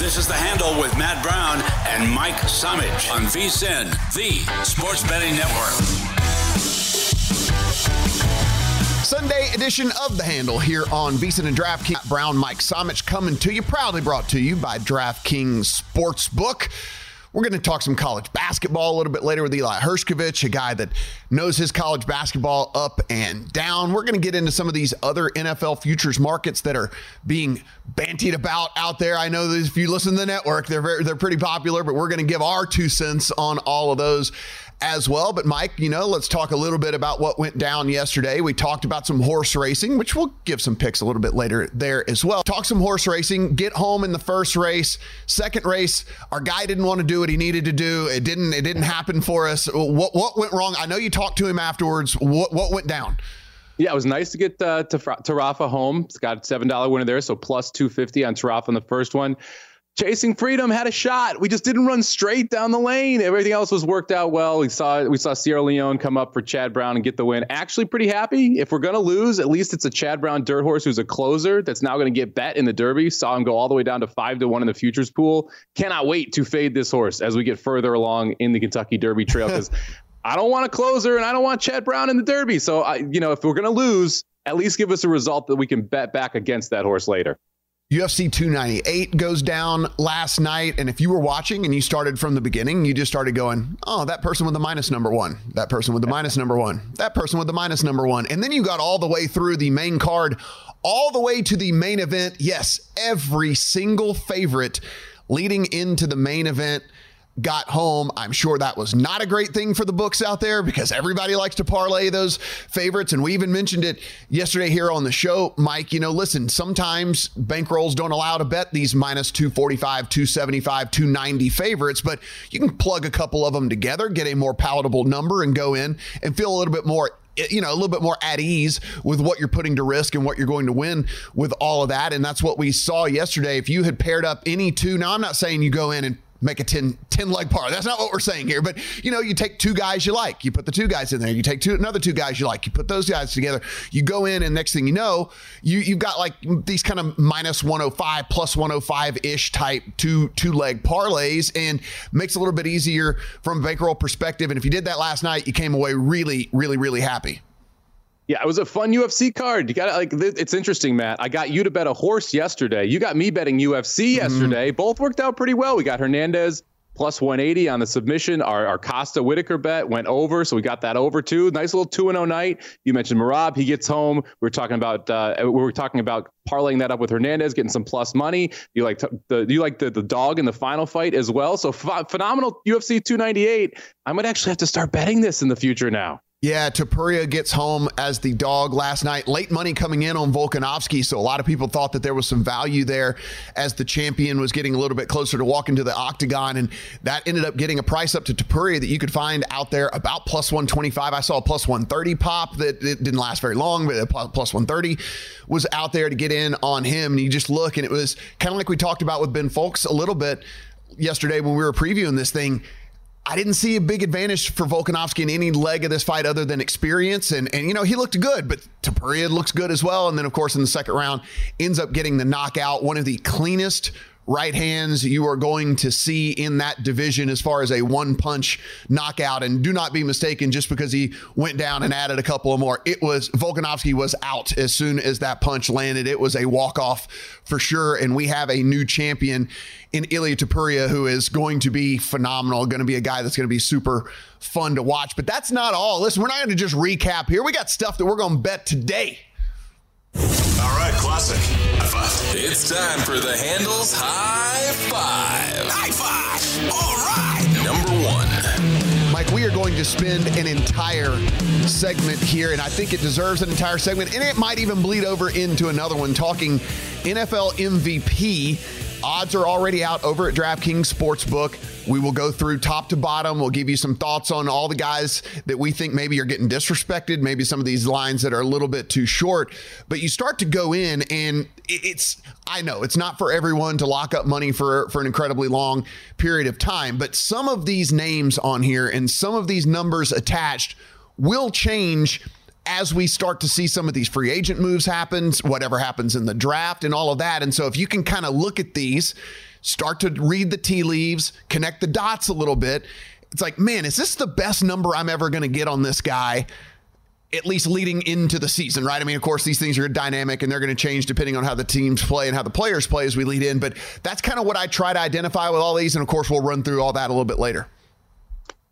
This is the handle with Matt Brown and Mike Somich on VSIN, the Sports Betting Network. Sunday edition of The Handle here on VSIN and DraftKings. Matt Brown, Mike Somich coming to you, proudly brought to you by DraftKings Sportsbook. We're going to talk some college basketball a little bit later with Eli Hershkovich, a guy that knows his college basketball up and down. We're going to get into some of these other NFL futures markets that are being bantied about out there. I know that if you listen to the network, they're very, they're pretty popular, but we're going to give our two cents on all of those as well. But Mike, you know, let's talk a little bit about what went down yesterday. We talked about some horse racing, which we'll give some picks a little bit later there as well. Talk some horse racing, get home in the first race. Second race, our guy didn't want to do what he needed to do. It didn't it didn't happen for us. What what went wrong? I know you talked to him afterwards. What what went down? Yeah, it was nice to get uh, to to Rafa home. It's got seven dollar winner there, so plus two fifty on Tarafa in the first one. Chasing Freedom had a shot. We just didn't run straight down the lane. Everything else was worked out well. We saw we saw Sierra Leone come up for Chad Brown and get the win. Actually, pretty happy. If we're gonna lose, at least it's a Chad Brown dirt horse who's a closer that's now gonna get bet in the Derby. Saw him go all the way down to five to one in the futures pool. Cannot wait to fade this horse as we get further along in the Kentucky Derby Trail because I don't want a closer and I don't want Chad Brown in the Derby. So I, you know, if we're gonna lose, at least give us a result that we can bet back against that horse later. UFC 298 goes down last night. And if you were watching and you started from the beginning, you just started going, oh, that person with the minus number one, that person with the minus number one, that person with the minus number one. And then you got all the way through the main card, all the way to the main event. Yes, every single favorite leading into the main event got home. I'm sure that was not a great thing for the books out there because everybody likes to parlay those favorites. And we even mentioned it yesterday here on the show. Mike, you know, listen, sometimes bankrolls don't allow to bet these minus 245, 275, 290 favorites, but you can plug a couple of them together, get a more palatable number, and go in and feel a little bit more you know, a little bit more at ease with what you're putting to risk and what you're going to win with all of that. And that's what we saw yesterday. If you had paired up any two, now I'm not saying you go in and make a 10, 10 leg par. That's not what we're saying here. But, you know, you take two guys you like, you put the two guys in there. You take two another two guys you like, you put those guys together. You go in, and next thing you know, you, you've got like these kind of minus 105, plus 105 ish type two two leg parlays and makes it a little bit easier from a bankroll perspective. And if you did that last night, you came away really, really, really happy. Yeah, it was a fun UFC card. You got like it's interesting, Matt. I got you to bet a horse yesterday. You got me betting UFC mm-hmm. yesterday. Both worked out pretty well. We got Hernandez plus 180 on the submission. Our, our Costa Whitaker bet went over, so we got that over too. Nice little two and zero night. You mentioned Merab. He gets home. We are talking about uh, we were talking about parlaying that up with Hernandez, getting some plus money. You like the you like the the dog in the final fight as well. So phenomenal UFC 298. I might actually have to start betting this in the future now. Yeah, Topuria gets home as the dog last night. Late money coming in on Volkanovski, so a lot of people thought that there was some value there as the champion was getting a little bit closer to walking to the octagon, and that ended up getting a price up to Topuria that you could find out there about plus 125. I saw a plus 130 pop that it didn't last very long, but plus 130 was out there to get in on him. And you just look, and it was kind of like we talked about with Ben Fowlkes a little bit yesterday when we were previewing this thing I didn't see a big advantage for Volkanovski in any leg of this fight other than experience. And, and you know, he looked good, but Topuria looks good as well. And then, of course, in the second round, ends up getting the knockout, one of the cleanest right hands you are going to see in that division as far as a one punch knockout. And do not be mistaken, just because he went down and added a couple of more, it was Volkanovski was out as soon as that punch landed. It was a walk off for sure. And we have a new champion in Ilia Topuria who is going to be phenomenal, going to be a guy that's going to be super fun to watch. But that's not all. Listen, we're not going to just recap here. We got stuff that we're going to bet today. All right, classic. High five. It's time for the Handles High Five. High five. All right. Number one. Mike, we are going to spend an entire segment here, and I think it deserves an entire segment, and it might even bleed over into another one talking NFL MVP Odds are already out over at DraftKings Sportsbook. We will go through top to bottom. We'll give you some thoughts on all the guys that we think maybe are getting disrespected, maybe some of these lines that are a little bit too short. But you start to go in, and it's, I know it's not for everyone to lock up money for, for an incredibly long period of time, but some of these names on here and some of these numbers attached will change as we start to see some of these free agent moves happen, whatever happens in the draft and all of that. And so if you can kind of look at these, start to read the tea leaves, connect the dots a little bit, it's like, man, is this the best number I'm ever going to get on this guy? At least leading into the season, right? I mean, of course, these things are dynamic and they're going to change depending on how the teams play and how the players play as we lead in. But that's kind of what I try to identify with all these. And of course, we'll run through all that a little bit later.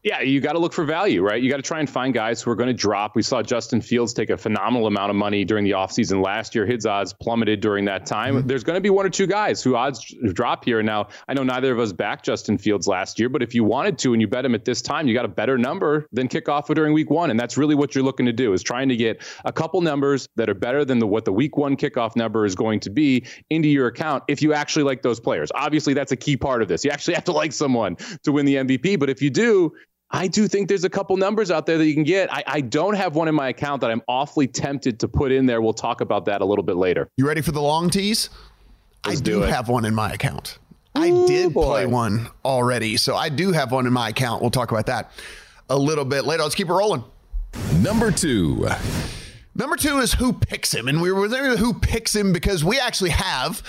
Yeah, you got to look for value, right? You got to try and find guys who are going to drop. We saw Justin Fields take a phenomenal amount of money during the offseason last year. His odds plummeted during that time. Mm-hmm. There's going to be one or two guys who odds drop here. Now, I know neither of us backed Justin Fields last year, but if you wanted to and you bet him at this time, you got a better number than kickoff during week one. And that's really what you're looking to do is trying to get a couple numbers that are better than the, what the week one kickoff number is going to be into your account if you actually like those players. Obviously, that's a key part of this. You actually have to like someone to win the MVP. But if you do, I do think there's a couple numbers out there that you can get. I, I, don't have one in my account that I'm awfully tempted to put in there. We'll talk about that a little bit later. You ready for the long tease? Let's I do, do have one in my account. Ooh, I did boy. play one already, so I do have one in my account. We'll talk about that a little bit later. Let's keep it rolling. Number two. Number two is who picks him. And we were there who picks him because we actually have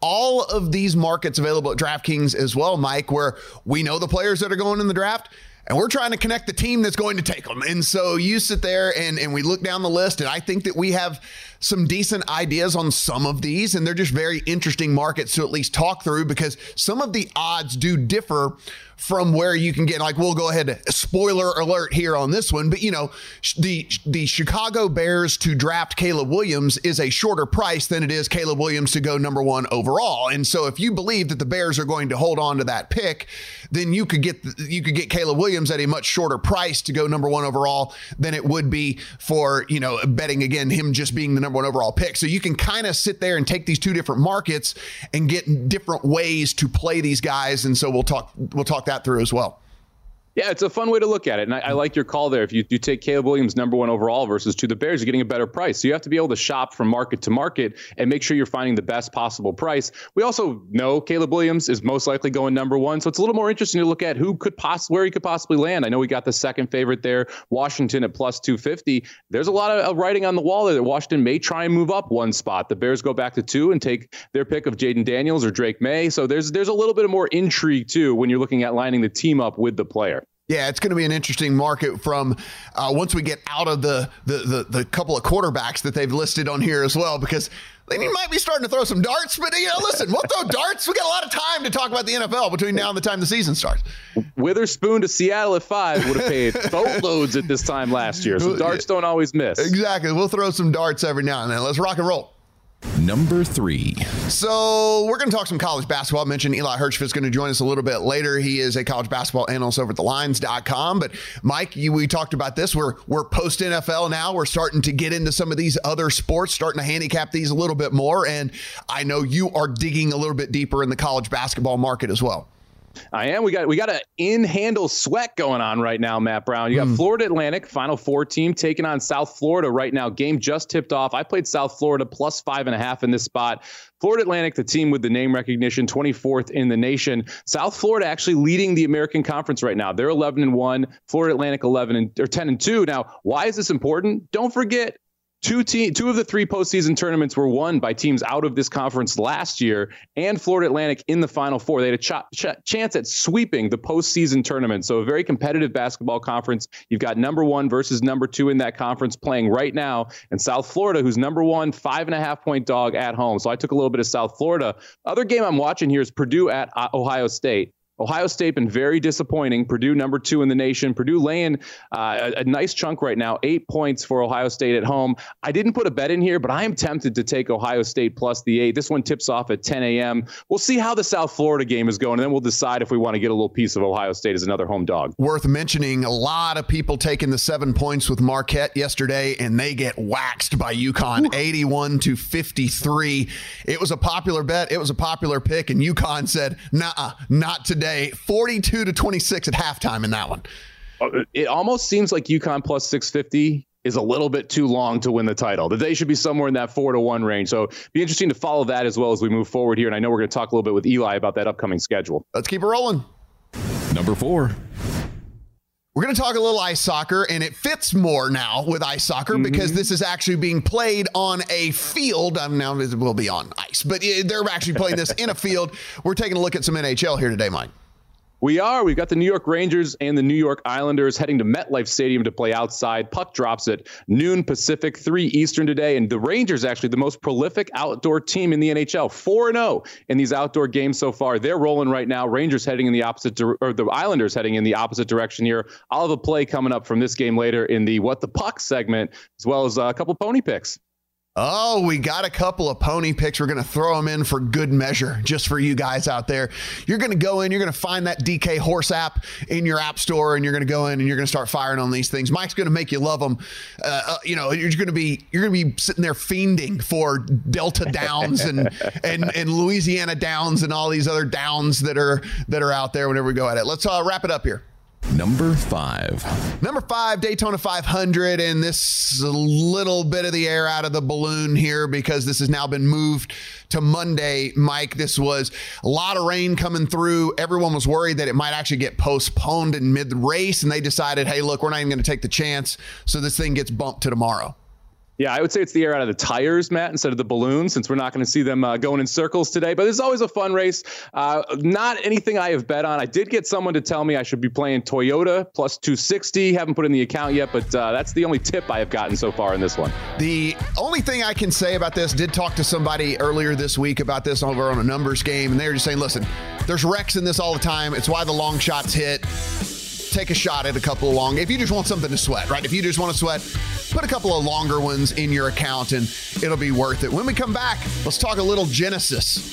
all of these markets available at DraftKings as well, Mike, where we know the players that are going in the draft and we're trying to connect the team that's going to take them. And so you sit there and, and we look down the list, and I think that we have some decent ideas on some of these, and they're just very interesting markets to at least talk through because some of the odds do differ from where you can get like we'll go ahead spoiler alert here on this one but you know the the Chicago Bears to draft Caleb Williams is a shorter price than it is Caleb Williams to go number 1 overall and so if you believe that the Bears are going to hold on to that pick then you could get you could get Caleb Williams at a much shorter price to go number 1 overall than it would be for you know betting again him just being the number 1 overall pick so you can kind of sit there and take these two different markets and get different ways to play these guys and so we'll talk we'll talk that through as well. Yeah, it's a fun way to look at it. And I, I, mm-hmm. like your call there. If you, you take Caleb Williams number one overall versus to the Bears, you're getting a better price. So you have to be able to shop from market to market and make sure you're finding the best possible price. We also know Caleb Williams is most likely going number one. So it's a little more interesting to look at who could possibly, where he could possibly land. I know we got the second favorite there, Washington at plus 250. There's a lot of writing on the wall there that Washington may try and move up one spot. The Bears go back to two and take their pick of Jayden Daniels or Drake Maye. So there's, there's a little bit of more intrigue too when you're looking at lining the team up with the player. Yeah, it's going to be an interesting market from uh, once we get out of the, the, the the couple of quarterbacks that they've listed on here as well, because they might be starting to throw some darts. But you know, listen, we'll throw darts. We got a lot of time to talk about the NFL between now and the time the season starts. Witherspoon to Seattle at five would have paid boatloads at this time last year, so darts don't always miss. Exactly. We'll throw some darts every now and then. Let's rock and roll. Number three. So we're going to talk some college basketball. I mentioned Eli Hirschfeld is going to join us a little bit later. He is a college basketball analyst over at thelines.com. But Mike, you, we talked about this. We're we're post NFL now. We're starting to get into some of these other sports, starting to handicap these a little bit more. And I know you are digging a little bit deeper in the college basketball market as well. I am. We got we got an in handle sweat going on right now, Matt Brown. You got mm. Florida Atlantic Final Four team taking on South Florida right now. Game just tipped off. I played South Florida plus five and a half in this spot. Florida Atlantic, the team with the name recognition, 24th in the nation. South Florida actually leading the American Conference right now. They're 11 and one. Florida Atlantic 11 and or 10 and two. Now, why is this important? Don't forget Two, te- two of the three postseason tournaments were won by teams out of this conference last year, and Florida Atlantic in the Final Four. They had a ch- ch- chance at sweeping the postseason tournament. So, a very competitive basketball conference. You've got number one versus number two in that conference playing right now, and South Florida, who's number one, five and a half point dog at home. So, I took a little bit of South Florida. Other game I'm watching here is Purdue at uh, Ohio State. Ohio State been very disappointing. Purdue number two in the nation. Purdue laying uh, a, a, nice chunk right now, eight points for Ohio State at home. I didn't put a bet in here, but I am tempted to take Ohio State plus the eight. This one tips off at 10 a.m. We'll see how the South Florida game is going, and then we'll decide if we want to get a little piece of Ohio State as another home dog. Worth mentioning, a lot of people taking the seven points with Marquette yesterday, and they get waxed by UConn, 81 to 53. It was a popular bet. It was a popular pick, and UConn said, "Nah, not today." Today, 42 to 26 at halftime in that one. Uh, it almost seems like UConn plus 650 is a little bit too long to win the title. That they should be somewhere in that four to one range. So be interesting to follow that as well as we move forward here. And I know we're going to talk a little bit with Eli about that upcoming schedule. Let's keep it rolling. Number four. We're going to talk a little ice soccer, and it fits more now with ice soccer mm-hmm. because this is actually being played on a field. Um, now it will be on ice, but they're actually playing this in a field. We're taking a look at some NHL here today, Mike. We are. We've got the New York Rangers and the New York Islanders heading to MetLife Stadium to play outside. Puck drops at noon Pacific, 3 Eastern today. And the Rangers, actually, the most prolific outdoor team in the NHL, 4 0 in these outdoor games so far. They're rolling right now. Rangers heading in the opposite, or the Islanders heading in the opposite direction here. I'll have a play coming up from this game later in the What the Puck segment, as well as a couple pony picks. Oh, we got a couple of pony picks. We're going to throw them in for good measure, just for you guys out there. You're going to go in, you're going to find that DK Horse app in your app store, and you're going to go in and you're going to start firing on these things. Mike's going to make you love them. Uh, uh, you know, you're going to be you're going to be sitting there fiending for Delta Downs and and and Louisiana Downs and all these other downs that are that are out there. Whenever we go at it, let's uh, wrap it up here. Number five. Number five, Daytona 500. And this little bit of the air out of the balloon here because this has now been moved to Monday. Mike, this was a lot of rain coming through. Everyone was worried that it might actually get postponed in mid race. And they decided, hey, look, we're not even going to take the chance. So this thing gets bumped to tomorrow. Yeah, I would say it's the air out of the tires, Matt, instead of the balloons, since we're not going to see them uh, going in circles today. But it's always a fun race. Uh, not anything I have bet on. I did get someone to tell me I should be playing Toyota plus 260. Haven't put in the account yet, but uh, that's the only tip I have gotten so far in this one. The only thing I can say about this, did talk to somebody earlier this week about this over on a numbers game, and they were just saying, listen, there's wrecks in this all the time. It's why the long shots hit take a shot at a couple of long. If you just want something to sweat, right? If you just want to sweat, put a couple of longer ones in your account and it'll be worth it. When we come back, let's talk a little Genesis.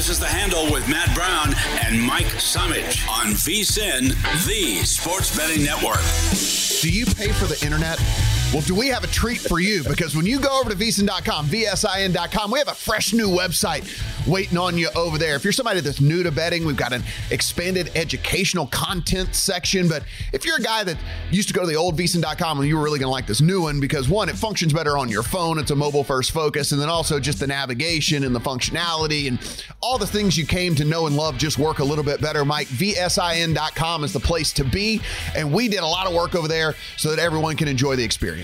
This is the handle with Matt Brown and Mike Somich on VSIN, the sports betting network. Do you pay for the internet? Well, do we have a treat for you? Because when you go over to vsin.com, vsin.com, we have a fresh new website waiting on you over there. If you're somebody that's new to betting, we've got an expanded educational content section. But if you're a guy that used to go to the old vsin.com and you were really going to like this new one, because one, it functions better on your phone, it's a mobile first focus, and then also just the navigation and the functionality and all the things you came to know and love just work a little bit better. Mike, vsin.com is the place to be. And we did a lot of work over there so that everyone can enjoy the experience.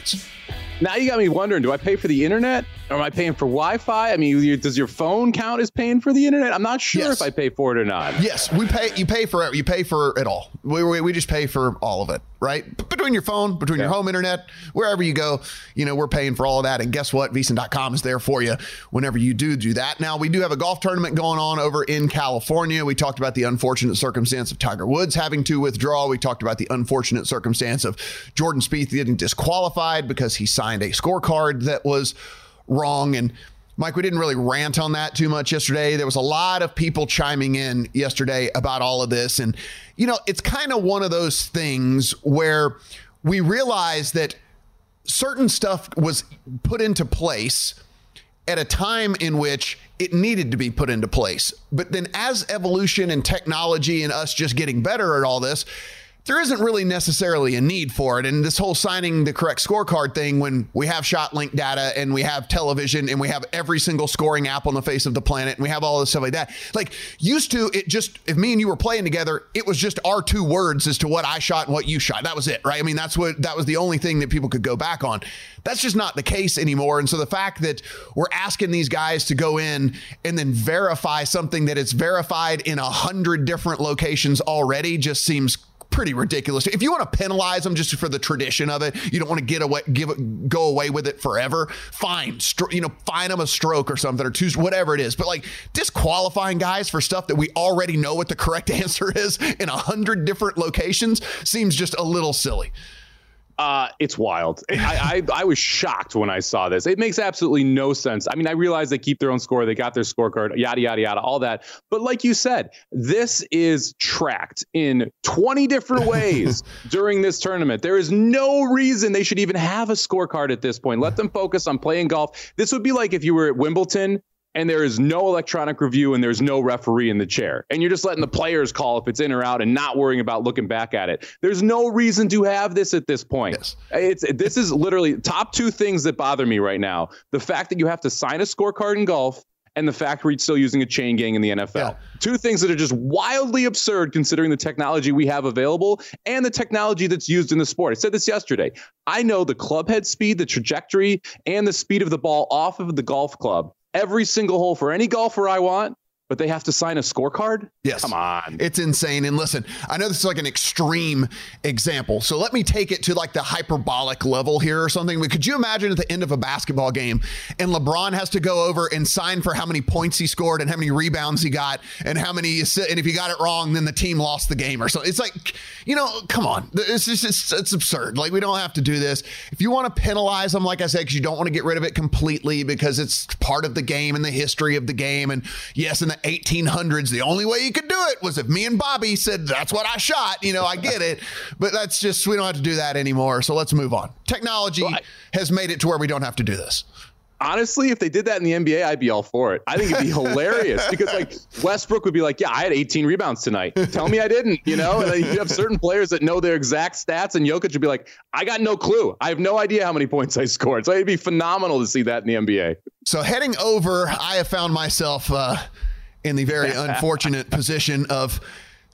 Now you got me wondering: Do I pay for the internet, am I paying for Wi-Fi? I mean, does your phone count as paying for the internet? I'm not sure yes. if I pay for it or not. Yes, we pay. You pay for it. You pay for it all. We, we, we just pay for all of it, right? Between your phone, between yeah. your home internet, wherever you go, you know, we're paying for all of that. And guess what? VSIN.com is there for you whenever you do do that. Now we do have a golf tournament going on over in California. We talked about the unfortunate circumstance of Tiger Woods having to withdraw. We talked about the unfortunate circumstance of Jordan Spieth getting disqualified because he signed a scorecard that was wrong. And Mike, we didn't really rant on that too much yesterday. There was a lot of people chiming in yesterday about all of this. And, you know, it's kind of one of those things where we realize that certain stuff was put into place at a time in which it needed to be put into place. But then, as evolution and technology and us just getting better at all this, there isn't really necessarily a need for it. And this whole signing the correct scorecard thing, when we have shot link data and we have television and we have every single scoring app on the face of the planet and we have all this stuff like that. Like used to, it just, if me and you were playing together, it was just our two words as to what I shot and what you shot. That was it, right? I mean, that's what, that was the only thing that people could go back on. That's just not the case anymore. And so the fact that we're asking these guys to go in and then verify something that it's verified in a hundred different locations already just seems pretty ridiculous. If you want to penalize them just for the tradition of it, you don't want to get away, give go away with it forever. Fine, you know, fine them a stroke or something or two, whatever it is. But like disqualifying guys for stuff that we already know what the correct answer is in a hundred different locations seems just a little silly. Uh, it's wild. I, I, I was shocked when I saw this. It makes absolutely no sense. I mean, I realize they keep their own score, they got their scorecard, yada yada yada, all that. But like you said, this is tracked in 20 different ways during this tournament. There is no reason they should even have a scorecard at this point. Let them focus on playing golf. This would be like if you were at Wimbledon and there is no electronic review and there's no referee in the chair. And you're just letting the players call if it's in or out and not worrying about looking back at it. There's no reason to have this at this point. Yes. It's this is literally top two things that bother me right now. The fact that you have to sign a scorecard in golf and the fact we're still using a chain gang in the NFL. Yeah. Two things that are just wildly absurd considering the technology we have available and the technology that's used in the sport. I said this yesterday. I know the club head speed, the trajectory, and the speed of the ball off of the golf club every single hole for any golfer I want but they have to sign a scorecard? Yes. Come on. It's insane. And listen, I know this is like an extreme example. So let me take it to like the hyperbolic level here or something. But could you imagine at the end of a basketball game and LeBron has to go over and sign for how many points he scored and how many rebounds he got and how many, and if he got it wrong, then the team lost the game or something. It's like, you know, come on. It's just, it's, it's absurd. Like we don't have to do this. If you want to penalize them, like I said, because you don't want to get rid of it completely because it's part of the game and the history of the game. And yes, in the 1800s, the only way you could do it was if me and Bobby said, that's what I shot. You know, I get it. But that's just, we don't have to do that anymore. So let's move on. Technology well, I, has made it to where we don't have to do this honestly, if they did that in the NBA, I'd be all for it. I think it'd be hilarious because like Westbrook would be like, "Yeah, I had 18 rebounds tonight. Tell me I didn't," you know. And you have certain players that know their exact stats, and Jokic would be like, "I got no clue. I have no idea how many points I scored." So it'd be phenomenal to see that in the NBA. So heading over, I have found myself. Uh, in the very unfortunate position of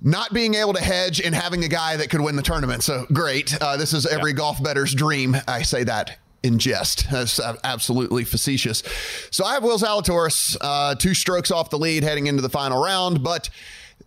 not being able to hedge and having a guy that could win the tournament. So great. Uh, this is every yeah. golf better's dream. I say that in jest. That's absolutely facetious. So I have Will Zalatoris, uh, two strokes off the lead heading into the final round, but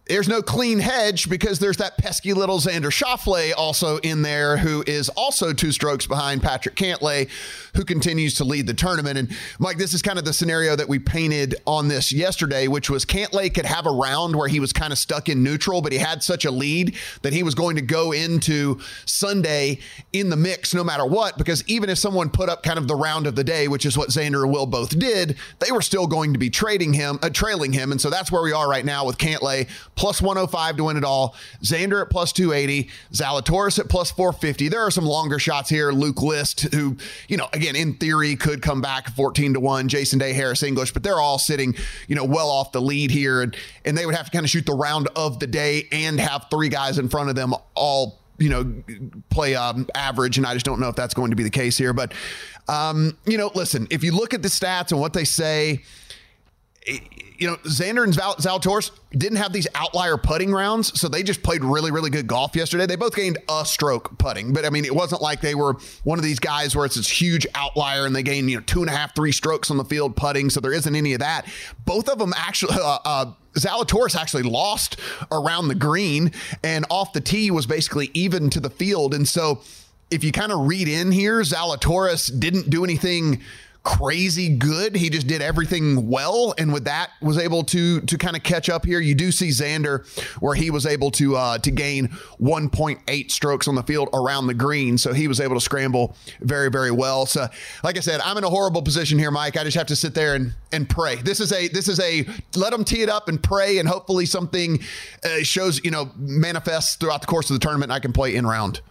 there's no clean hedge because there's that pesky little Xander Schauffele also in there, who is also two strokes behind Patrick Cantlay, who continues to lead the tournament. And Mike, this is kind of the scenario that we painted on this yesterday, which was Cantlay could have a round where he was kind of stuck in neutral, but he had such a lead that he was going to go into Sunday in the mix no matter what, because even if someone put up kind of the round of the day, which is what Xander and Will both did, they were still going to be trading him, uh, trailing him. And so that's where we are right now with Cantlay plus 105 to win it all. Xander at plus 280. Zalatoris at plus 450. There are some longer shots here. Luke List, who, you know, again, in theory, could come back 14 to 1. Jason Day, Harris English, but they're all sitting, you know, well off the lead here. And, and they would have to kind of shoot the round of the day and have three guys in front of them all you know, play um, average, and I just don't know if that's going to be the case here. But, um, you know, listen, if you look at the stats and what they say, you know, Xander and Zal- Zalatoris didn't have these outlier putting rounds, so they just played really, really good golf yesterday. They both gained a stroke putting, but I mean, it wasn't like they were one of these guys where it's this huge outlier and they gain, you know, two and a half, three strokes on the field putting, so there isn't any of that. Both of them actually, uh, uh, Zalatoris actually lost around the green and off the tee was basically even to the field. And so if you kind of read in here, Zalatoris didn't do anything crazy good. He just did everything well, and with that was able to to kind of catch up here. You do see Xander where he was able to uh, to gain 1.8 strokes on the field around the green, so he was able to scramble very very well. So, like I said, I'm in a horrible position here, Mike. I just have to sit there and and pray. This is a this is a let them tee it up and pray, and hopefully something uh, shows you know manifests throughout the course of the tournament. I can play in round.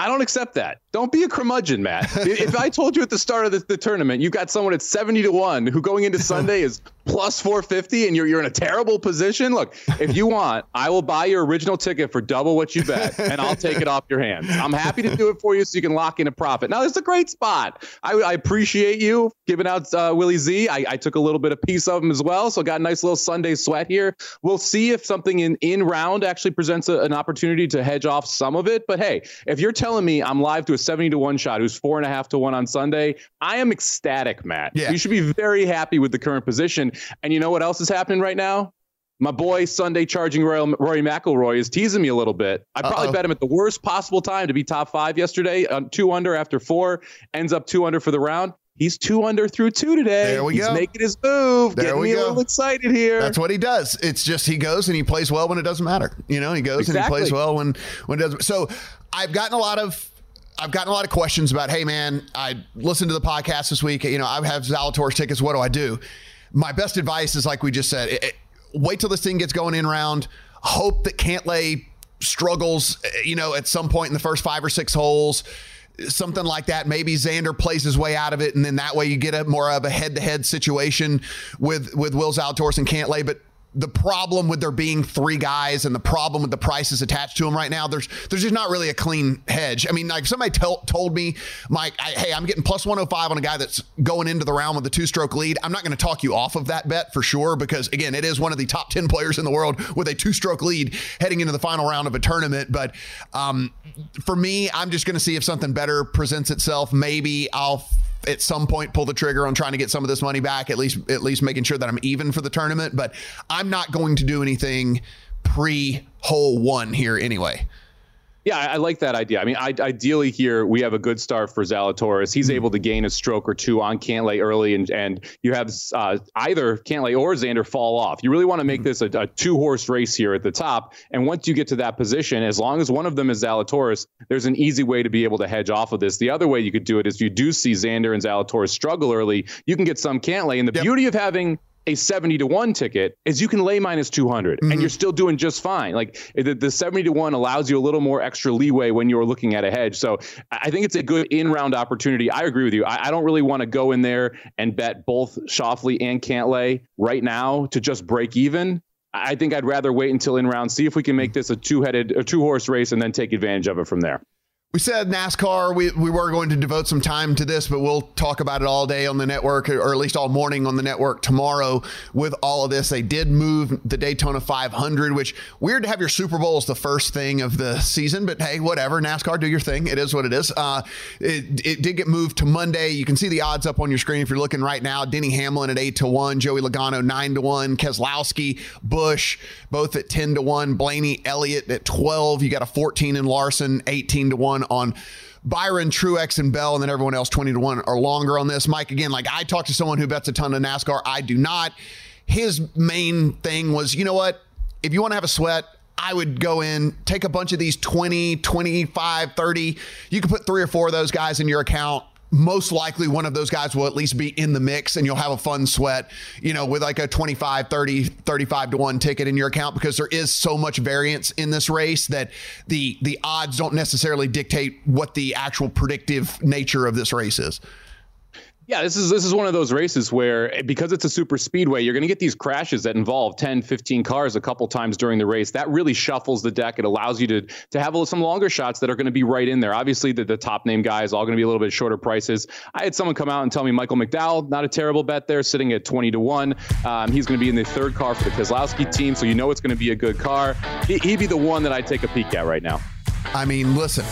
I don't accept that. Don't be a curmudgeon, Matt. if I told you at the start of the, the, tournament you've got someone at 70 to 1 who going into Sunday is plus 450 and you're you're in a terrible position, look, if you want, I will buy your original ticket for double what you bet and I'll take it off your hands. I'm happy to do it for you so you can lock in a profit. Now, it's a great spot. I, I appreciate you giving out uh, Willie Z. I, I took a little bit of piece of him as well, so got a nice little Sunday sweat here. We'll see if something in in round actually presents a, an opportunity to hedge off some of it. But hey, if you're telling telling me I'm live to a 70 to 1 shot who's four and a half to 1 on Sunday, I am ecstatic, Matt. Yeah. You should be very happy with the current position. And you know what else is happening right now? My boy Sunday charging Roy, Rory McIlroy is teasing me a little bit. I probably Uh-oh. bet him at the worst possible time to be top five yesterday, on two under after four, ends up two under for the round. He's two under through two today. There we He's go. making his move. There getting we me go. a little excited here. That's what he does. It's just he goes and he plays well when it doesn't matter. You know, he goes exactly. and he plays well when when it doesn't. So I've gotten a lot of I've gotten a lot of questions about, hey man, I listened to the podcast this week. You know, I have Zalatoris tickets. What do I do? My best advice is like we just said, it, it, wait till this thing gets going in round. Hope that Cantlay struggles, eh, you know, at some point in the first five or six holes something like that. Maybe Xander plays his way out of it, and then that way you get a more of a head-to-head situation with with Will Zalatoris and Cantlay. But the problem with there being three guys and the problem with the prices attached to them right now, there's there's just not really a clean hedge. I mean, like somebody tell, told me, Mike, I, hey, I'm getting plus 105 on a guy that's going into the round with a two stroke lead. I'm not going to talk you off of that bet for sure because again, it is one of the top 10 players in the world with a two stroke lead heading into the final round of a tournament. But um, for me, I'm just going to see if something better presents itself. Maybe I'll at some point pull the trigger on trying to get some of this money back, at least at least making sure that I'm even for the tournament. But I'm not going to do anything pre hole one here anyway. Yeah, I, like that idea. I mean, I, ideally here we have a good start for Zalatoris. He's mm-hmm. able to gain a stroke or two on Cantlay early, and and you have uh, either Cantlay or Xander fall off. You really want to make mm-hmm. this a, a two horse race here at the top. And once you get to that position, as long as one of them is Zalatoris, there's an easy way to be able to hedge off of this. The other way you could do it is if you do see Xander and Zalatoris struggle early, you can get some Cantlay. And the yep. beauty of having a 70 to 1 ticket is you can lay minus 200 mm-hmm. and you're still doing just fine. Like the, the 70 to 1 allows you a little more extra leeway when you're looking at a hedge. So I think it's a good in round opportunity. I agree with you. I, I don't really want to go in there and bet both Schauffele and Cantlay right now to just break even. I think I'd rather wait until in round, see if we can make this a two headed, a two horse race, and then take advantage of it from there. We said NASCAR, we, we were going to devote some time to this, but we'll talk about it all day on the network, or at least all morning on the network tomorrow with all of this. They did move the Daytona 500, which weird to have your Super Bowl as the first thing of the season, but hey, whatever. NASCAR, do your thing. It is what it is. Uh, it, it did get moved to Monday. You can see the odds up on your screen if you're looking right now. Denny Hamlin at 8 to 1, Joey Logano 9 to 1, Keselowski, Busch, both at 10 to 1, Blaney Elliott at 12. You got a 14 in Larson, 18 to 1 on Byron, Truex, and Bell, and then everyone else 20 to 1 are longer on this. Mike, again, like I talked to someone who bets a ton of NASCAR. I do not. His main thing was, you know what? If you want to have a sweat, I would go in, take a bunch of these 20, 25, 30. You can put three or four of those guys in your account most likely one of those guys will at least be in the mix and you'll have a fun sweat, you know, with like a 25, 30, 35 to 1 ticket in your account because there is so much variance in this race that the the odds don't necessarily dictate what the actual predictive nature of this race is. Yeah, this is this is one of those races where because it's a super speedway, you're going to get these crashes that involve 10, 15 cars a couple times during the race. That really shuffles the deck. It allows you to to have some longer shots that are going to be right in there. Obviously, the, the top name guys all going to be a little bit shorter prices. I had someone come out and tell me Michael McDowell, not a terrible bet there, sitting at 20 to 1. Um, he's going to be in the third car for the Keselowski team, so you know it's going to be a good car. He, he'd be the one that I take a peek at right now. I mean, listen,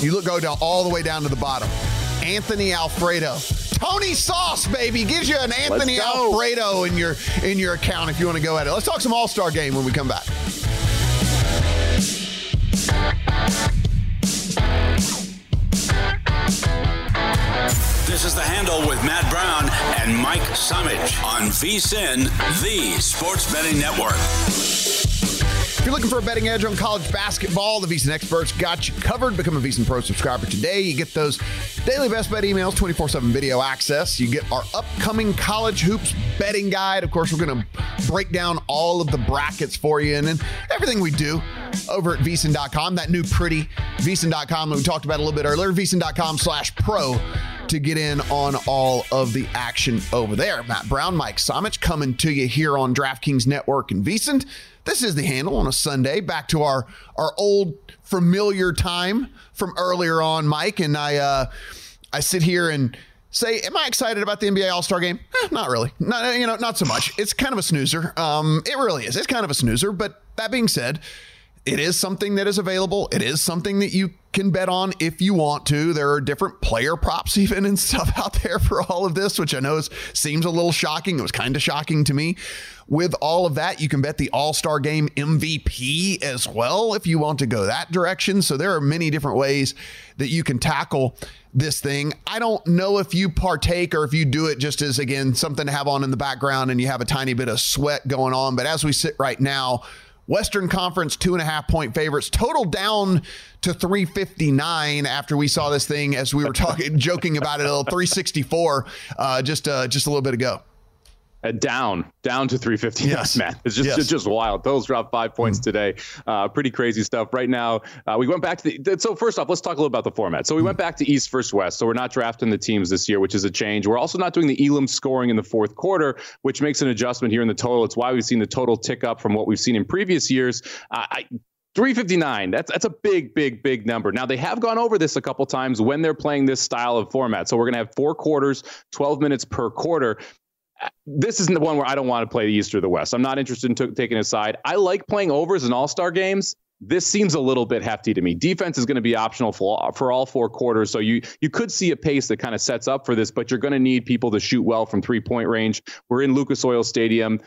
you look go down all the way down to the bottom. Anthony Alfredo. Tony Sauce, baby, gives you an Anthony Alfredo in your in your account if you want to go at it. Let's talk some All Star game when we come back. This is the handle with Matt Brown and Mike Somich on VSIN, the Sports Betting Network. If you're looking for a betting edge on college basketball, the VSIN experts got you covered. Become a VSIN Pro subscriber today. You get those daily best bet emails, 24 7 video access. You get our upcoming college hoops betting guide. Of course, we're going to break down all of the brackets for you and then everything we do over at VSIN.com. That new pretty VSIN.com that we talked about a little bit earlier, VSIN.com slash pro to get in on all of the action over there. Matt Brown, Mike Somich coming to you here on DraftKings Network and VSIN. This is the handle on a Sunday. Back to our our old familiar time from earlier on, Mike, and I uh, I sit here and say, am I excited about the NBA All Star Game? Eh, not really. Not you know, not so much. It's kind of a snoozer. Um, it really is. It's kind of a snoozer. But that being said, it is something that is available. It is something that you can bet on if you want to. There are different player props even and stuff out there for all of this, which I know is, seems a little shocking. It was kind of shocking to me. With all of that, you can bet the All Star Game MVP as well if you want to go that direction. So there are many different ways that you can tackle this thing. I don't know if you partake or if you do it just as, again, something to have on in the background and you have a tiny bit of sweat going on. But as we sit right now, Western Conference two and a half point favorites, total down to 359 after we saw this thing as we were talking, joking about it, a little 364 uh, just uh, just a little bit ago. Uh, down, down to 350. Yes, man, it's just yes. it's just wild. Those dropped five points mm. today. Uh, pretty crazy stuff. Right now, uh, we went back to the. So first off, let's talk a little about the format. So we mm. went back to East first West. So we're not drafting the teams this year, which is a change. We're also not doing the Elam scoring in the fourth quarter, which makes an adjustment here in the total. It's why we've seen the total tick up from what we've seen in previous years. Uh, I 359 that's that's a big big big number now they have gone over this a couple times when they're playing this style of format so we're going to have four quarters 12 minutes per quarter this isn't the one where I don't want to play the East or the West. I'm not interested in t- taking a side. I like playing overs in All Star games. This seems a little bit hefty to me. Defense is going to be optional for, for all four quarters, so you you could see a pace that kind of sets up for this, but you're going to need people to shoot well from three point range. We're in Lucas Oil Stadium.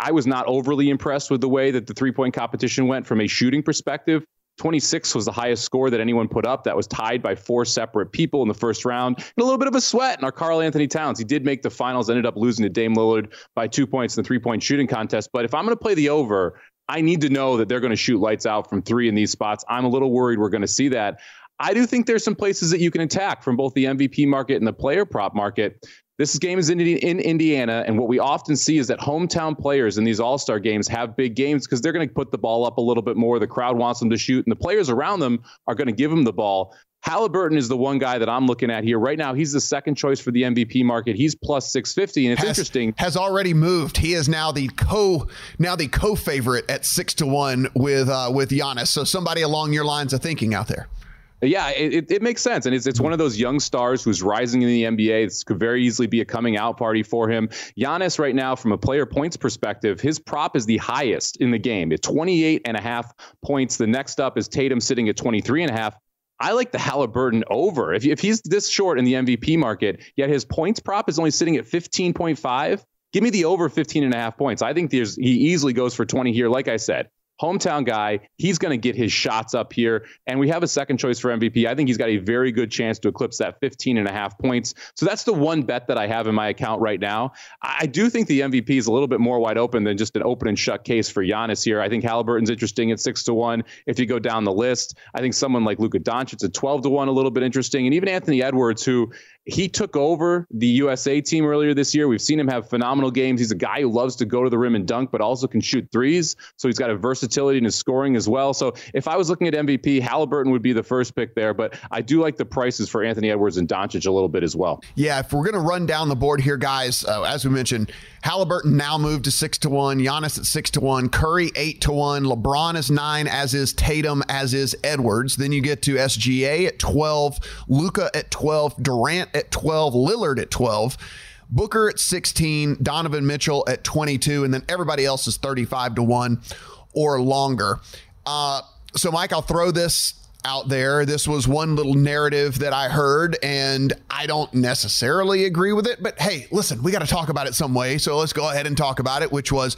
I was not overly impressed with the way that the three point competition went from a shooting perspective. 26 was the highest score that anyone put up. That was tied by four separate people in the first round. And a little bit of a sweat in our Karl-Anthony Towns. He did make the finals, ended up losing to Dame Lillard by two points in the three point shooting contest. But if I'm going to play the over, I need to know that they're going to shoot lights out from three in these spots. I'm a little worried we're going to see that. I do think there's some places that you can attack from both the MVP market and the player prop market. This game is in, in Indiana, and what we often see is that hometown players in these All Star games have big games because they're going to put the ball up a little bit more. The crowd wants them to shoot, and the players around them are going to give them the ball. Halliburton is the one guy that I'm looking at here right now. He's the second choice for the MVP market. He's plus 650, and it's has, interesting. Has already moved. He is now the co now the co favorite at six to one with uh, with Giannis. So somebody along your lines of thinking out there. Yeah, it, it makes sense. And it's, it's one of those young stars who's rising in the NBA. This could very easily be a coming out party for him. Giannis, right now, from a player points perspective, his prop is the highest in the game at 28 and a half points. The next up is Tatum sitting at 23 and a half. I like the Halliburton over. If, if he's this short in the MVP market, yet his points prop is only sitting at 15.5, give me the over 15 and a half points. I think there's he easily goes for 20 here. Like I said, hometown guy. He's going to get his shots up here. And we have a second choice for MVP. I think he's got a very good chance to eclipse that 15 and a half points. So that's the one bet that I have in my account right now. I do think the MVP is a little bit more wide open than just an open and shut case for Giannis here. I think Halliburton's interesting at six to one. If you go down the list, I think someone like Luka Doncic at 12 to one, a little bit interesting. And even Anthony Edwards, who he took over the USA team earlier this year. We've seen him have phenomenal games. He's a guy who loves to go to the rim and dunk, but also can shoot threes. So he's got a versatility in his scoring as well. So if I was looking at MVP, Halliburton would be the first pick there. But I do like the prices for Anthony Edwards and Doncic a little bit as well. Yeah, if we're going to run down the board here, guys, uh, as we mentioned, Halliburton now moved to six to one, Giannis at six to one, Curry eight to one, LeBron is nine, as is Tatum, as is Edwards. Then you get to SGA at 12, Luka at 12, Durant at 12, Lillard at 12. Booker at 16, Donovan Mitchell at 22, and then everybody else is 35 to 1 or longer. Uh, so, Mike, I'll throw this out there. This was one little narrative that I heard, and I don't necessarily agree with it. But hey, listen, we got to talk about it some way. So let's go ahead and talk about it, which was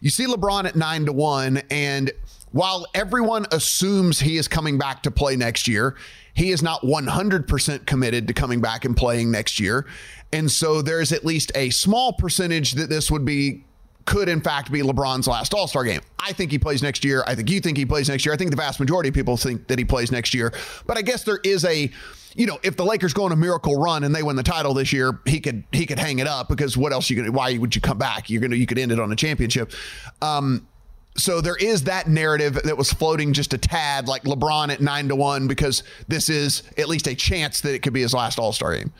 you see LeBron at nine to one, and while everyone assumes he is coming back to play next year, he is not 100% committed to coming back and playing next year. And so there's at least a small percentage that this would be could in fact be LeBron's last All Star game. I think he plays next year. I think you think he plays next year. I think the vast majority of people think that he plays next year. But I guess there is a, you know, if the Lakers go on a miracle run and they win the title this year, he could he could hang it up because what else you gonna? Why would you come back? You're gonna you could end it on a championship. Um, so there is that narrative that was floating just a tad, like LeBron at nine to one, because this is at least a chance that it could be his last All Star game.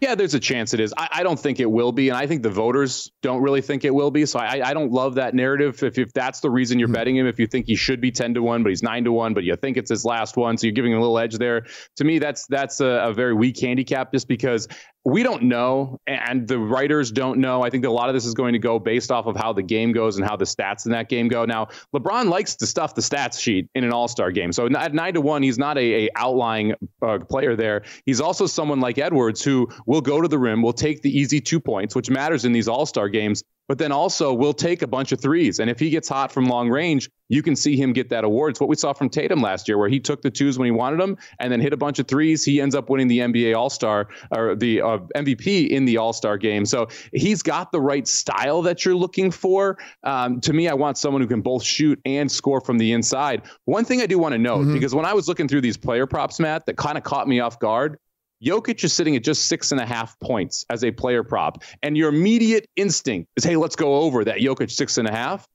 Yeah, there's a chance it is. I, I, don't think it will be, and I think the voters don't really think it will be. So I, I don't love that narrative. If, if that's the reason you're mm-hmm. betting him, if you think he should be ten to one, but he's nine to one, but you think it's his last one, so you're giving him a little edge there. To me, that's that's a, a very weak handicap, just because we don't know, and the writers don't know. I think a lot of this is going to go based off of how the game goes and how the stats in that game go. Now, LeBron likes to stuff the stats sheet in an All Star game, so at nine to one, he's not a, a outlying uh, player there. He's also someone like Edwards who will go to the rim, We'll take the easy two points, which matters in these All Star games, but then also we'll take a bunch of threes. And if he gets hot from long range, you can see him get that award. It's what we saw from Tatum last year, where he took the twos when he wanted them and then hit a bunch of threes. He ends up winning the NBA All Star or the uh, MVP in the All Star game. So he's got the right style that you're looking for. Um, to me, I want someone who can both shoot and score from the inside. One thing I do want to note, mm-hmm. because when I was looking through these player props, Matt, that kind of caught me off guard. Jokic is sitting at just six and a half points as a player prop. And your immediate instinct is, hey, let's go over that Jokic six and a half.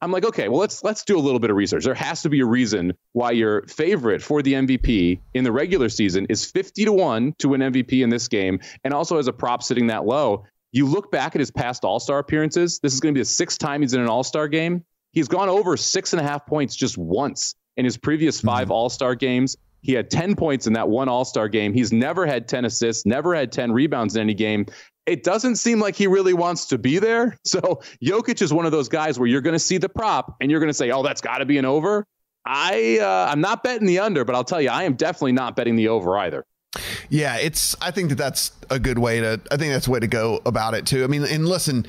I'm like, okay, well, let's let's do a little bit of research. There has to be a reason why your favorite for the MVP in the regular season is 50 to 1 to win MVP in this game, and also as a prop sitting that low. You look back at his past All-Star appearances. This is going to be the sixth time he's in an All-Star game. He's gone over six and a half points just once in his previous 5 mm-hmm. All-Star games. He had 10 points in that one All Star game. He's never had 10 assists, never had 10 rebounds in any game. It doesn't seem like he really wants to be there. So Jokic is one of those guys where you're going to see the prop and you're going to say, "Oh, that's got to be an over." I uh, I'm not betting the under, but I'll tell you, I am definitely not betting the over either. Yeah, it's. I think that that's a good way to. I think that's the way to go about it too. I mean, and listen,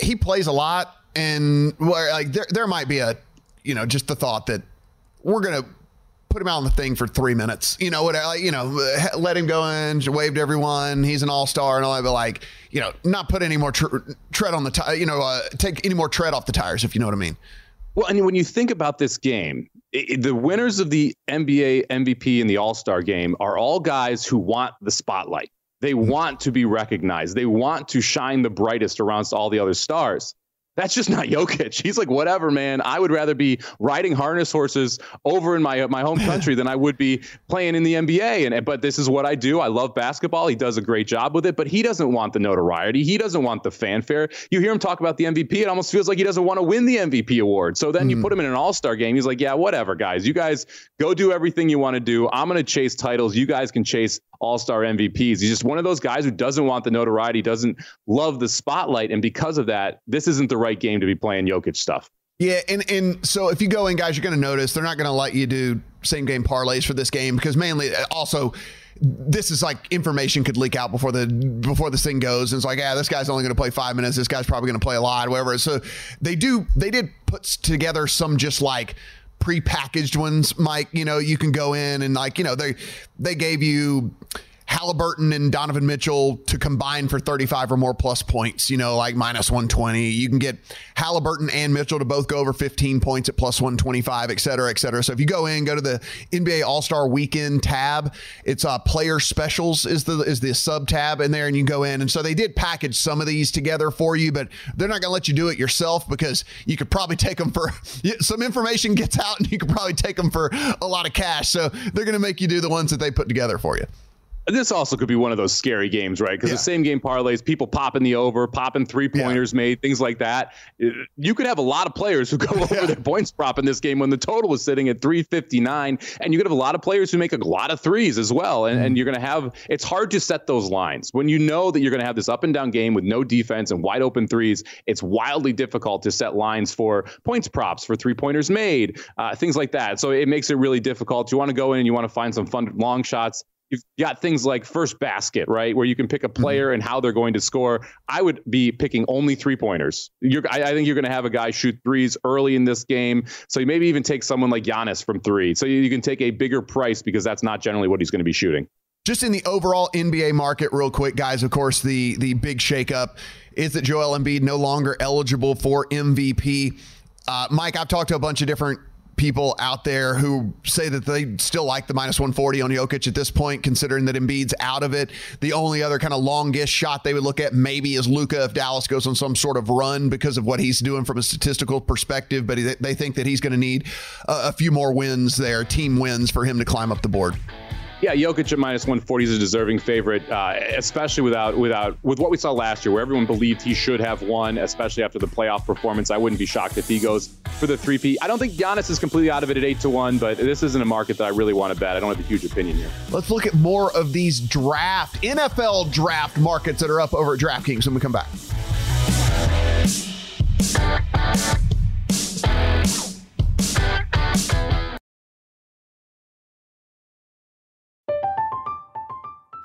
he plays a lot, and like there there might be a, you know, just the thought that we're gonna put him out on the thing for three minutes. You know, what? You know, let him go in, wave to everyone. He's an all star and all that. But like, you know, not put any more tr- tread on the tire. You know, uh, take any more tread off the tires, if you know what I mean. Well, and when you think about this game, it, the winners of the NBA MVP and the All Star game are all guys who want the spotlight. They want to be recognized. They want to shine the brightest around all the other stars. That's just not Jokic. He's like, whatever, man. I would rather be riding harness horses over in my my home country than I would be playing in the NBA. And but this is what I do. I love basketball. He does a great job with it, but he doesn't want the notoriety. He doesn't want the fanfare. You hear him talk about the MVP, it almost feels like he doesn't want to win the MVP award. So then mm. you put him in an All Star game. He's like, yeah, whatever, guys. You guys go do everything you want to do. I'm gonna chase titles. You guys can chase all star MVPs. He's just one of those guys who doesn't want the notoriety, doesn't love the spotlight. And because of that, this isn't the right game to be playing Jokic stuff. Yeah, and and so if you go in, guys, you're going to notice they're not going to let you do same game parlays for this game because mainly uh, also this is like information could leak out before the before this thing goes and it's like yeah this guy's only going to play five minutes this guy's probably going to play a lot whatever so they do they did put together some just like pre-packaged ones, Mike. You know, you can go in and like, you know, they they gave you Halliburton and Donovan Mitchell to combine for 35 or more plus points, you know, like minus 120. You can get Halliburton and Mitchell to both go over 15 points at plus 125, et cetera, et cetera. So if you go in, go to the NBA All Star Weekend tab. It's uh, player specials is the is the sub tab in there, and you go in. And so they did package some of these together for you, but they're not going to let you do it yourself because you could probably take them for some information gets out, and you could probably take them for a lot of cash. So they're going to make you do the ones that they put together for you this also could be one of those scary games, right? Because yeah. the same game parlays, people popping the over, popping three pointers yeah. made, things like that. You could have a lot of players who go over yeah. their points prop in this game when the total is sitting at 359. And you could have a lot of players who make a lot of threes as well. And, mm. and you're going to have, it's hard to set those lines. When you know that you're going to have this up and down game with no defense and wide open threes, it's wildly difficult to set lines for points props, for three pointers made, uh, things like that. So it makes it really difficult. You want to go in and you want to find some fun long shots You've got things like first basket, right, where you can pick a mm-hmm. player and how they're going to score. I would be picking only three pointers. You're, I, I, think you're going to have a guy shoot threes early in this game. So you maybe even take someone like Giannis from three. So you, you can take a bigger price because that's not generally what he's going to be shooting. Just in the overall NBA market, real quick, guys. Of course, the the big shakeup is that Joel Embiid no longer eligible for MVP. Uh, Mike, I've talked to a bunch of different people out there who say that they still like the minus 140 on Jokic at this point, considering that Embiid's out of it. The only other kind of longest shot they would look at maybe is Luka if Dallas goes on some sort of run because of what he's doing from a statistical perspective. But they think that he's going to need a, a few more wins there, team wins, for him to climb up the board. Yeah, Jokic at minus 140 is a deserving favorite, uh, especially without without with what we saw last year, where everyone believed he should have won, especially after the playoff performance. I wouldn't be shocked if he goes for the three P. I don't think Giannis is completely out of it at eight to one, but this isn't a market that I really want to bet. I don't have a huge opinion here. Let's look at more of these draft NFL draft markets that are up over at DraftKings when we come back.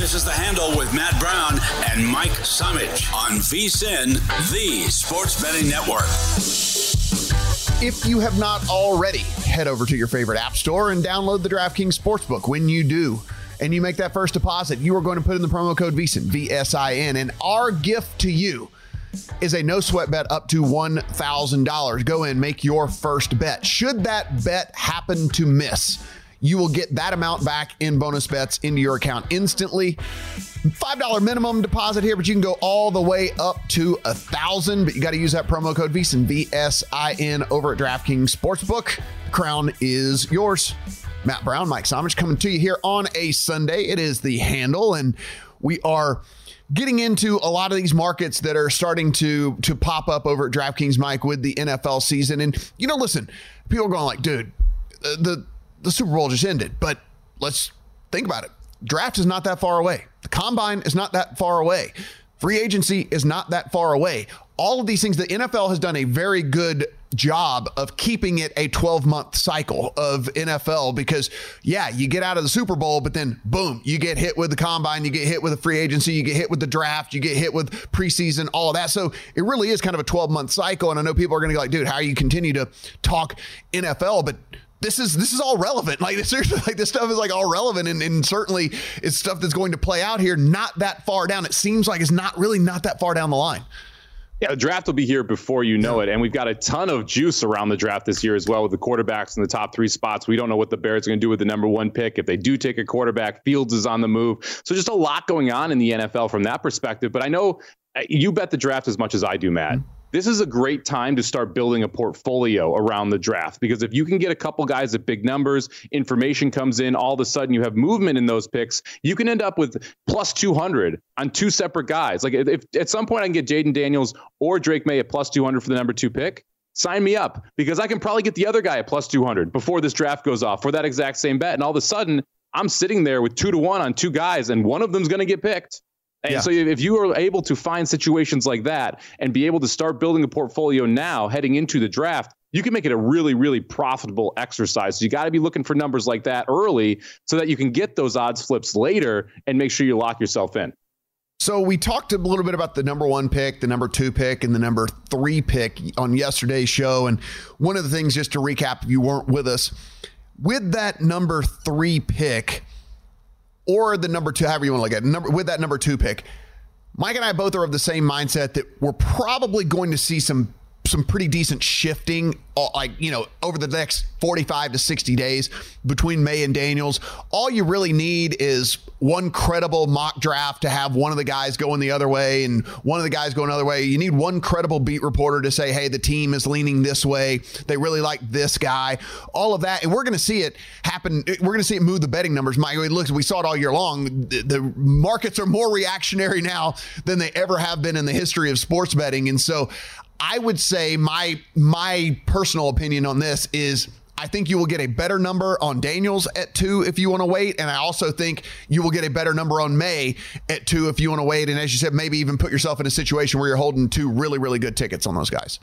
This is The Handle with Matt Brown and Mike Somich on VSIN, the Sports Betting Network. If you have not already, head over to your favorite app store and download the DraftKings Sportsbook. When you do, and you make that first deposit, you are going to put in the promo code VSIN, V S I N. And our gift to you is a no sweat bet up to $1,000. Go in, make your first bet. Should that bet happen to miss, you will get that amount back in bonus bets into your account instantly. $5 minimum deposit here, but you can go all the way up to a thousand. But you got to use that promo code VSIN, V-S-I-N, over at DraftKings Sportsbook. Crown is yours. Matt Brown, Mike Somich coming to you here on a Sunday. It is the handle, and we are getting into a lot of these markets that are starting to to pop up over at DraftKings, Mike, with the NFL season. And you know, listen, people are going like, dude, uh, the the Super Bowl just ended, but let's think about it. Draft is not that far away. The combine is not that far away. Free agency is not that far away. All of these things, the NFL has done a very good job of keeping it a 12 month cycle of NFL because, yeah, you get out of the Super Bowl, but then boom, you get hit with the combine, you get hit with the free agency, you get hit with the draft, you get hit with preseason, all of that. So it really is kind of a 12 month cycle. And I know people are going to be like, dude, how you continue to talk NFL? But this is this is all relevant. Like seriously, like this stuff is like all relevant, and, and certainly it's stuff that's going to play out here. Not that far down. It seems like it's not really not that far down the line. Yeah, the draft will be here before you know it. And we've got a ton of juice around the draft this year as well with the quarterbacks in the top three spots. We don't know what the Bears are going to do with the number one pick. If they do take a quarterback, Fields is on the move. So just a lot going on in the NFL from that perspective. But I know uh, you bet the draft as much as I do, Matt. Mm-hmm this is a great time to start building a portfolio around the draft because if you can get a couple guys at big numbers, information comes in, all of a sudden you have movement in those picks, you can end up with plus 200 on two separate guys. Like if, if at some point I can get Jayden Daniels or Drake Maye at plus 200 for the number two pick, sign me up because I can probably get the other guy at plus 200 before this draft goes off for that exact same bet. And all of a sudden, I'm sitting there with two to one on two guys, and one of them's going to get picked. And yeah. so if you are able to find situations like that and be able to start building a portfolio now heading into the draft, you can make it a really, really profitable exercise. So you got to be looking for numbers like that early so that you can get those odds flips later and make sure you lock yourself in. So we talked a little bit about the number one pick, the number two pick, and the number three pick on yesterday's show. And one of the things, just to recap, if you weren't with us, with that number three pick, or the number two, however you want to look at it, number, with that number two pick. Mike and I both are of the same mindset that we're probably going to see some some pretty decent shifting, uh, like, you know, over the next 45 to 60 days between Maye and Daniels. All you really need is one credible mock draft to have one of the guys going the other way and one of the guys going another way. You need one credible beat reporter to say, hey, the team is leaning this way. They really like this guy. All of that. And we're going to see it happen. We're going to see it move the betting numbers. Mike, look, we saw it all year long. The, the markets are more reactionary now than they ever have been in the history of sports betting. And so I would say my my personal opinion on this is I think you will get a better number on Daniels at two if you want to wait. And I also think you will get a better number on Maye at two if you want to wait. And as you said, maybe even put yourself in a situation where you're holding two really, really good tickets on those guys.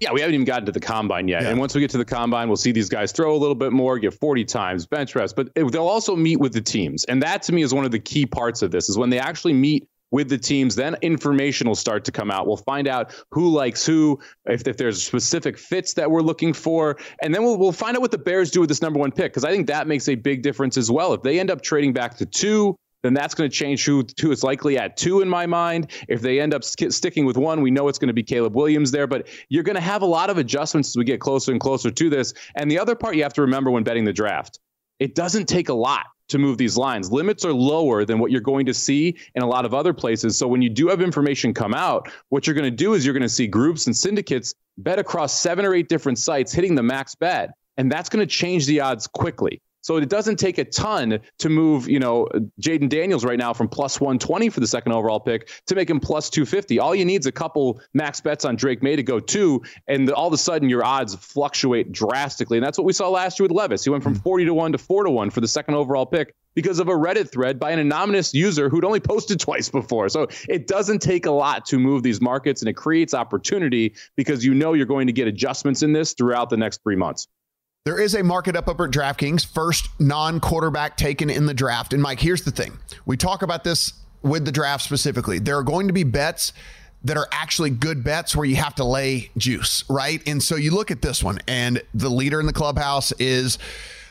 Yeah, we haven't even gotten to the combine yet. Yeah. And once we get to the combine, we'll see these guys throw a little bit more, get 40 times, bench press, but they'll also meet with the teams. And that to me is one of the key parts of this is when they actually meet with the teams. Then information will start to come out. We'll find out who likes who, if, if there's specific fits that we're looking for, and then we'll we'll find out what the Bears do with this number one pick because I think that makes a big difference as well. If they end up trading back to two. Then that's going to change who, who is likely at two in my mind. If they end up sk- sticking with one, we know it's going to be Caleb Williams there. But you're going to have a lot of adjustments as we get closer and closer to this. And the other part you have to remember when betting the draft, it doesn't take a lot to move these lines. Limits are lower than what you're going to see in a lot of other places. So when you do have information come out, what you're going to do is you're going to see groups and syndicates bet across seven or eight different sites hitting the max bet. And that's going to change the odds quickly. So it doesn't take a ton to move, you know, Jayden Daniels right now from plus 120 for the second overall pick to make him plus 250. All you need is a couple max bets on Drake Maye to go two, and all of a sudden your odds fluctuate drastically. And that's what we saw last year with Levis. He went from 40 to 1 to 4 to 1 for the second overall pick because of a Reddit thread by an anonymous user who'd only posted twice before. So it doesn't take a lot to move these markets and it creates opportunity because you know you're going to get adjustments in this throughout the next three months. There is a market up over at DraftKings, first non quarterback taken in the draft. And Mike, here's the thing we talk about this with the draft specifically. There are going to be bets that are actually good bets where you have to lay juice, right? And so you look at this one, and the leader in the clubhouse is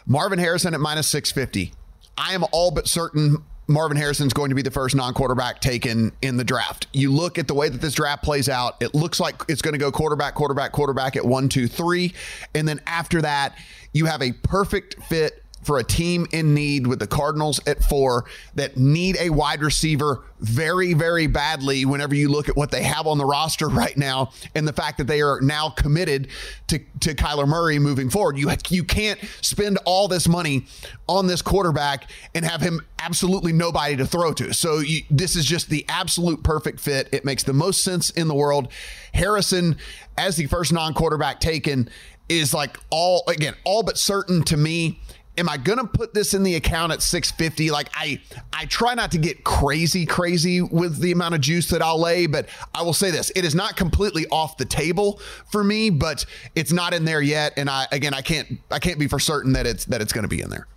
Marvin Harrison at minus 650. I am all but certain Marvin Harrison is going to be the first non quarterback taken in the draft. You look at the way that this draft plays out, it looks like it's going to go quarterback, quarterback, quarterback at one, two, three. And then after that, you have a perfect fit for a team in need with the Cardinals at four that need a wide receiver very, very badly whenever you look at what they have on the roster right now and the fact that they are now committed to, to Kyler Murray moving forward. You, you can't spend all this money on this quarterback and have him absolutely nobody to throw to. So you, this is just the absolute perfect fit. It makes the most sense in the world. Harrison, as the first non quarterback taken, is like all, again, all but certain to me am I going to put this in the account at 650? Like I I try not to get crazy crazy with the amount of juice that I'll lay, but I will say this, it is not completely off the table for me, but it's not in there yet and I again I can't I can't be for certain that it's that it's going to be in there.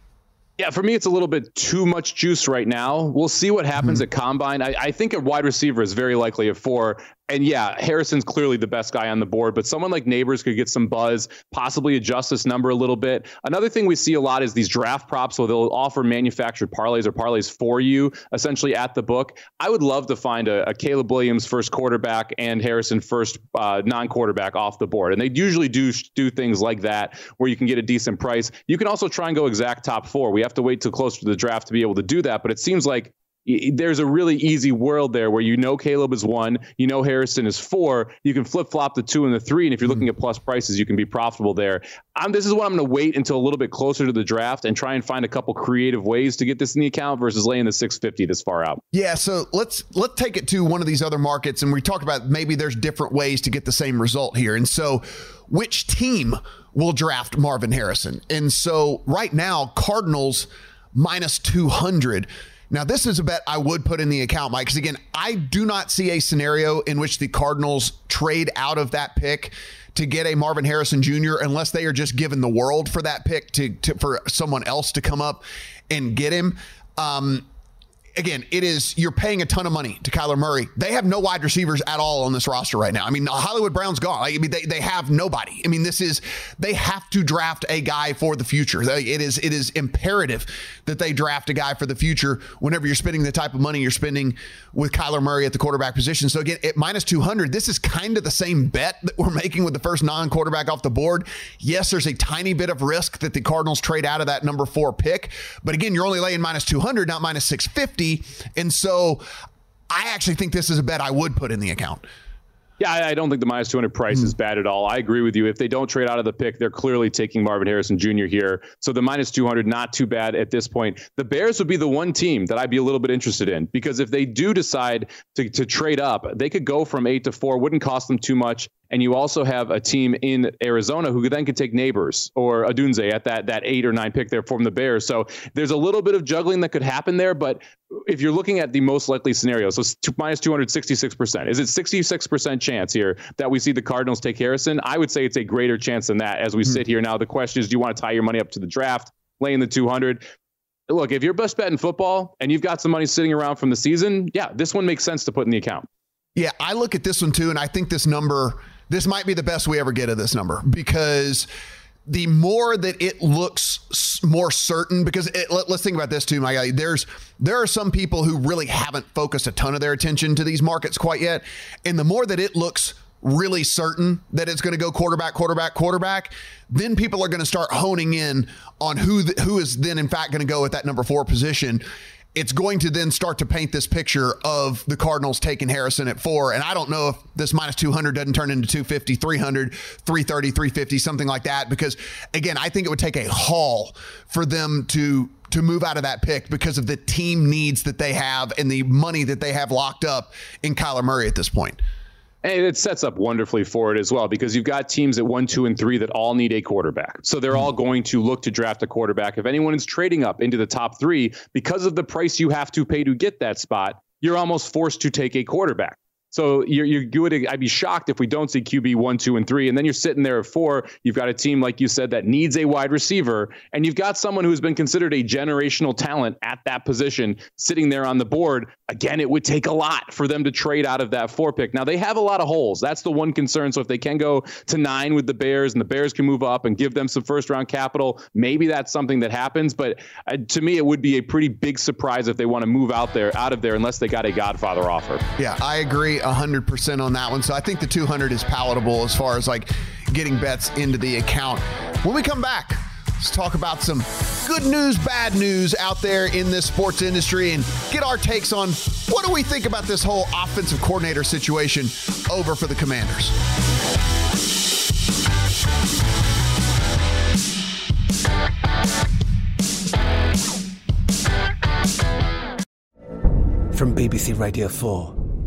Yeah, for me, it's a little bit too much juice right now. We'll see what happens mm-hmm. at combine. I, I, think a wide receiver is very likely a four and yeah, Harrison's clearly the best guy on the board, but someone like Nabers could get some buzz, possibly adjust this number a little bit. Another thing we see a lot is these draft props where they'll offer manufactured parlays or parlays for you essentially at the book. I would love to find a, a Caleb Williams first quarterback and Harrison first uh, non quarterback off the board. And they usually do do things like that where you can get a decent price. You can also try and go exact top four. We have to wait till close to the draft to be able to do that, but it seems like there's a really easy world there where you know Caleb is one, you know Harrison is four. You can flip flop the two and the three, and if you're looking hmm. at plus prices, you can be profitable there. I'm, this is what I'm going to wait until a little bit closer to the draft and try and find a couple creative ways to get this in the account versus laying the 650 this far out. Yeah, so let's let's take it to one of these other markets, and we talked about maybe there's different ways to get the same result here, and so which team will draft Marvin Harrison? And so right now, Cardinals minus 200 now, this is a bet I would put in the account, Mike, because again, I do not see a scenario in which the Cardinals trade out of that pick to get a Marvin Harrison Jr. unless they are just given the world for that pick to, to for someone else to come up and get him. Um, again, it is you're paying a ton of money to Kyler Murray. They have no wide receivers at all on this roster right now. I mean, Hollywood Brown's gone. I mean, they, they have nobody. I mean, this is they have to draft a guy for the future. It is it is imperative that they draft a guy for the future whenever you're spending the type of money you're spending with Kyler Murray at the quarterback position. So again, at minus 200, this is kind of the same bet that we're making with the first non-quarterback off the board. Yes, there's a tiny bit of risk that the Cardinals trade out of that number 4 pick, but again, you're only laying minus 200, not minus 650 and so I actually think this is a bet I would put in the account. Yeah, I don't think the minus 200 price mm. is bad at all. I agree with you. If they don't trade out of the pick, they're clearly taking Marvin Harrison Jr. here. So the minus 200, not too bad at this point. The Bears would be the one team that I'd be a little bit interested in because if they do decide to, to trade up, they could go from eight to four, wouldn't cost them too much. And you also have a team in Arizona who then could take Nabers or Odunze at that that eight or nine pick there from the Bears. So there's a little bit of juggling that could happen there. But if you're looking at the most likely scenario, so two, minus 266%, is it 66% chance here that we see the Cardinals take Harrison? I would say it's a greater chance than that as we hmm. sit here now. The question is, do you want to tie your money up to the draft, laying the 200? Look, if you're best bet in football and you've got some money sitting around from the season, yeah, this one makes sense to put in the account. Yeah, I look at this one too, and I think this number this might be the best we ever get of this number because the more that it looks more certain because it, let, us think about this too my guy. There's there are some people who really haven't focused a ton of their attention to these markets quite yet. And the more that it looks really certain that it's going to go quarterback quarterback quarterback then people are going to start honing in on who the, who is then in fact going to go at that number 4 position it's going to then start to paint this picture of the Cardinals taking Harrison at four. And I don't know if this minus 200 doesn't turn into 250, 300, 330, 350, something like that. Because again, I think it would take a haul for them to to move out of that pick because of the team needs that they have and the money that they have locked up in Kyler Murray at this point. And it sets up wonderfully for it as well because you've got teams at one, two, and three that all need a quarterback. So they're all going to look to draft a quarterback. If anyone is trading up into the top three, because of the price you have to pay to get that spot, you're almost forced to take a quarterback. So you're, you're good. I'd be shocked if we don't see QB one, two, and three. And then you're sitting there at four. You've got a team, like you said, that needs a wide receiver. And you've got someone who's been considered a generational talent at that position sitting there on the board. Again, it would take a lot for them to trade out of that four pick. Now, they have a lot of holes. That's the one concern. So if they can go to nine with the Bears and the Bears can move up and give them some first round capital, maybe that's something that happens. But uh, to me, it would be a pretty big surprise if they want to move out there, out of there, unless they got a Godfather offer. Yeah, I agree 100% on that one. So I think the 200 is palatable as far as like getting bets into the account. When we come back, let's talk about some good news, bad news out there in this sports industry and get our takes on what do we think about this whole offensive coordinator situation over for the Commanders. From BBC Radio 4,